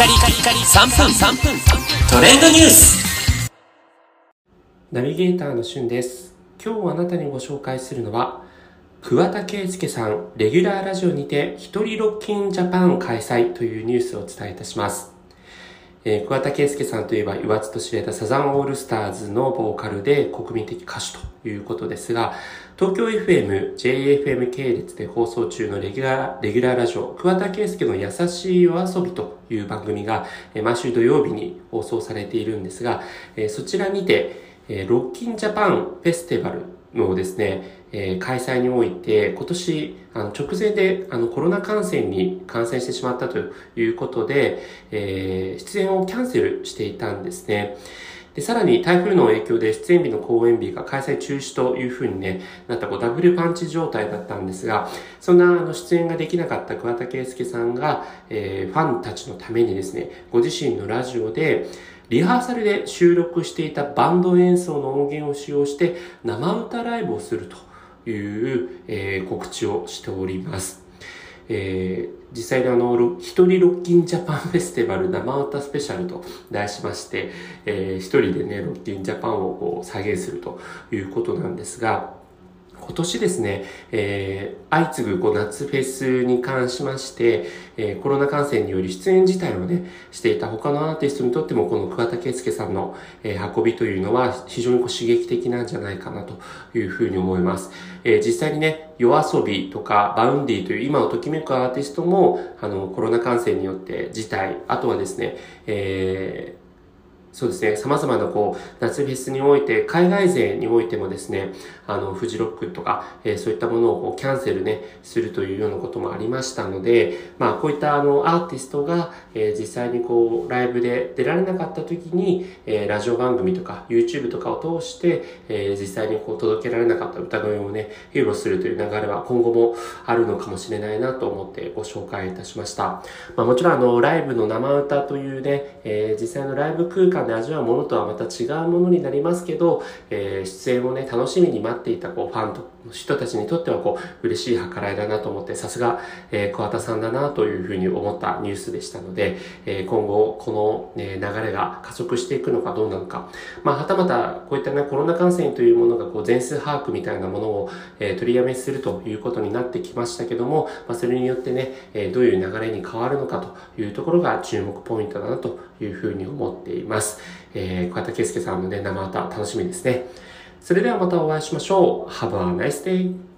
カリカリカリ3分3分トレンドニュースナビゲーターのしゅんです。今日あなたにご紹介するのは、桑田佳祐さん、レギュラーラジオにて、一人ロッキンジャパン開催というニュースをお伝えいたします。えー桑田佳祐さんといえば言わずと知れたサザンオールスターズのボーカルで国民的歌手ということですが、東京 FM、JFM 系列で放送中のレギュラー、レギュラーラジオ、桑田佳祐の優しい夜遊びという番組が、えー毎週土曜日に放送されているんですが、えーそちらにて、えーロッキンジャパンフェスティバルのですね、えー開催において、今年、あの、直前で、あの、コロナ感染に感染してしまったということで、えー出演をキャンセルしていたんですね。で、さらに台風の影響で出演日の公演日が開催中止というふうにね、なったこうダブルパンチ状態だったんですが、そんなあの出演ができなかった桑田佳祐さんが、えーファンたちのためにですね、ご自身のラジオで、リハーサルで収録していたバンド演奏の音源を使用して生歌ライブをするという、えー告知をしております。えー実際にあの、一人ロッキンジャパンフェスティバル生歌スペシャルと題しまして、えー一人でね、ロッキンジャパンをこう再現するということなんですが、今年ですね、えー相次ぐこう夏フェスに関しまして、えーコロナ感染により出演辞退をね、していた他のアーティストにとっても、この桑田佳祐さんの、えー運びというのは非常にこう刺激的なんじゃないかなというふうに思います。えー実際にね、 YOASOBI とか Vaundy という今をときめくアーティストも、あの、コロナ感染によって辞退、あとはですね、えーそうですね、様々なこう、夏フェスにおいて、海外勢においてもですね、あの、フジロックとか、えーそういったものをこうキャンセルね、するというようなこともありましたので、まあ、こういったあの、アーティストが、えー実際にこう、ライブで出られなかった時に、えーラジオ番組とか、YouTube とかを通して、えー実際にこう、届けられなかった歌声をね、披露するという流れは今後もあるのかもしれないなと思ってご紹介いたしました。まあ、もちろんあの、ライブの生歌というね、えー実際のライブ空間で味わうものとはまた違うものになりますけど、えー出演をね、楽しみに待っていたこう、ファンと人たちにとってはこう、嬉しい計らいだなと思って、さすが、えー、桑田さんだなというふうに思ったニュースでしたので、えー今後、この、ね、流れが加速していくのかどうなのか、まあ、はたまた、こういったね、コロナ感染というものがこう、全数把握みたいなものを、えー取りやめするということになってきましたけども、まあ、それによってね、えーどういう流れに変わるのかというところが注目ポイントだなというふうに思っています。えー、桑田佳祐さんのね、生歌楽しみですね。それではまたお会いしましょう。Have a nice day!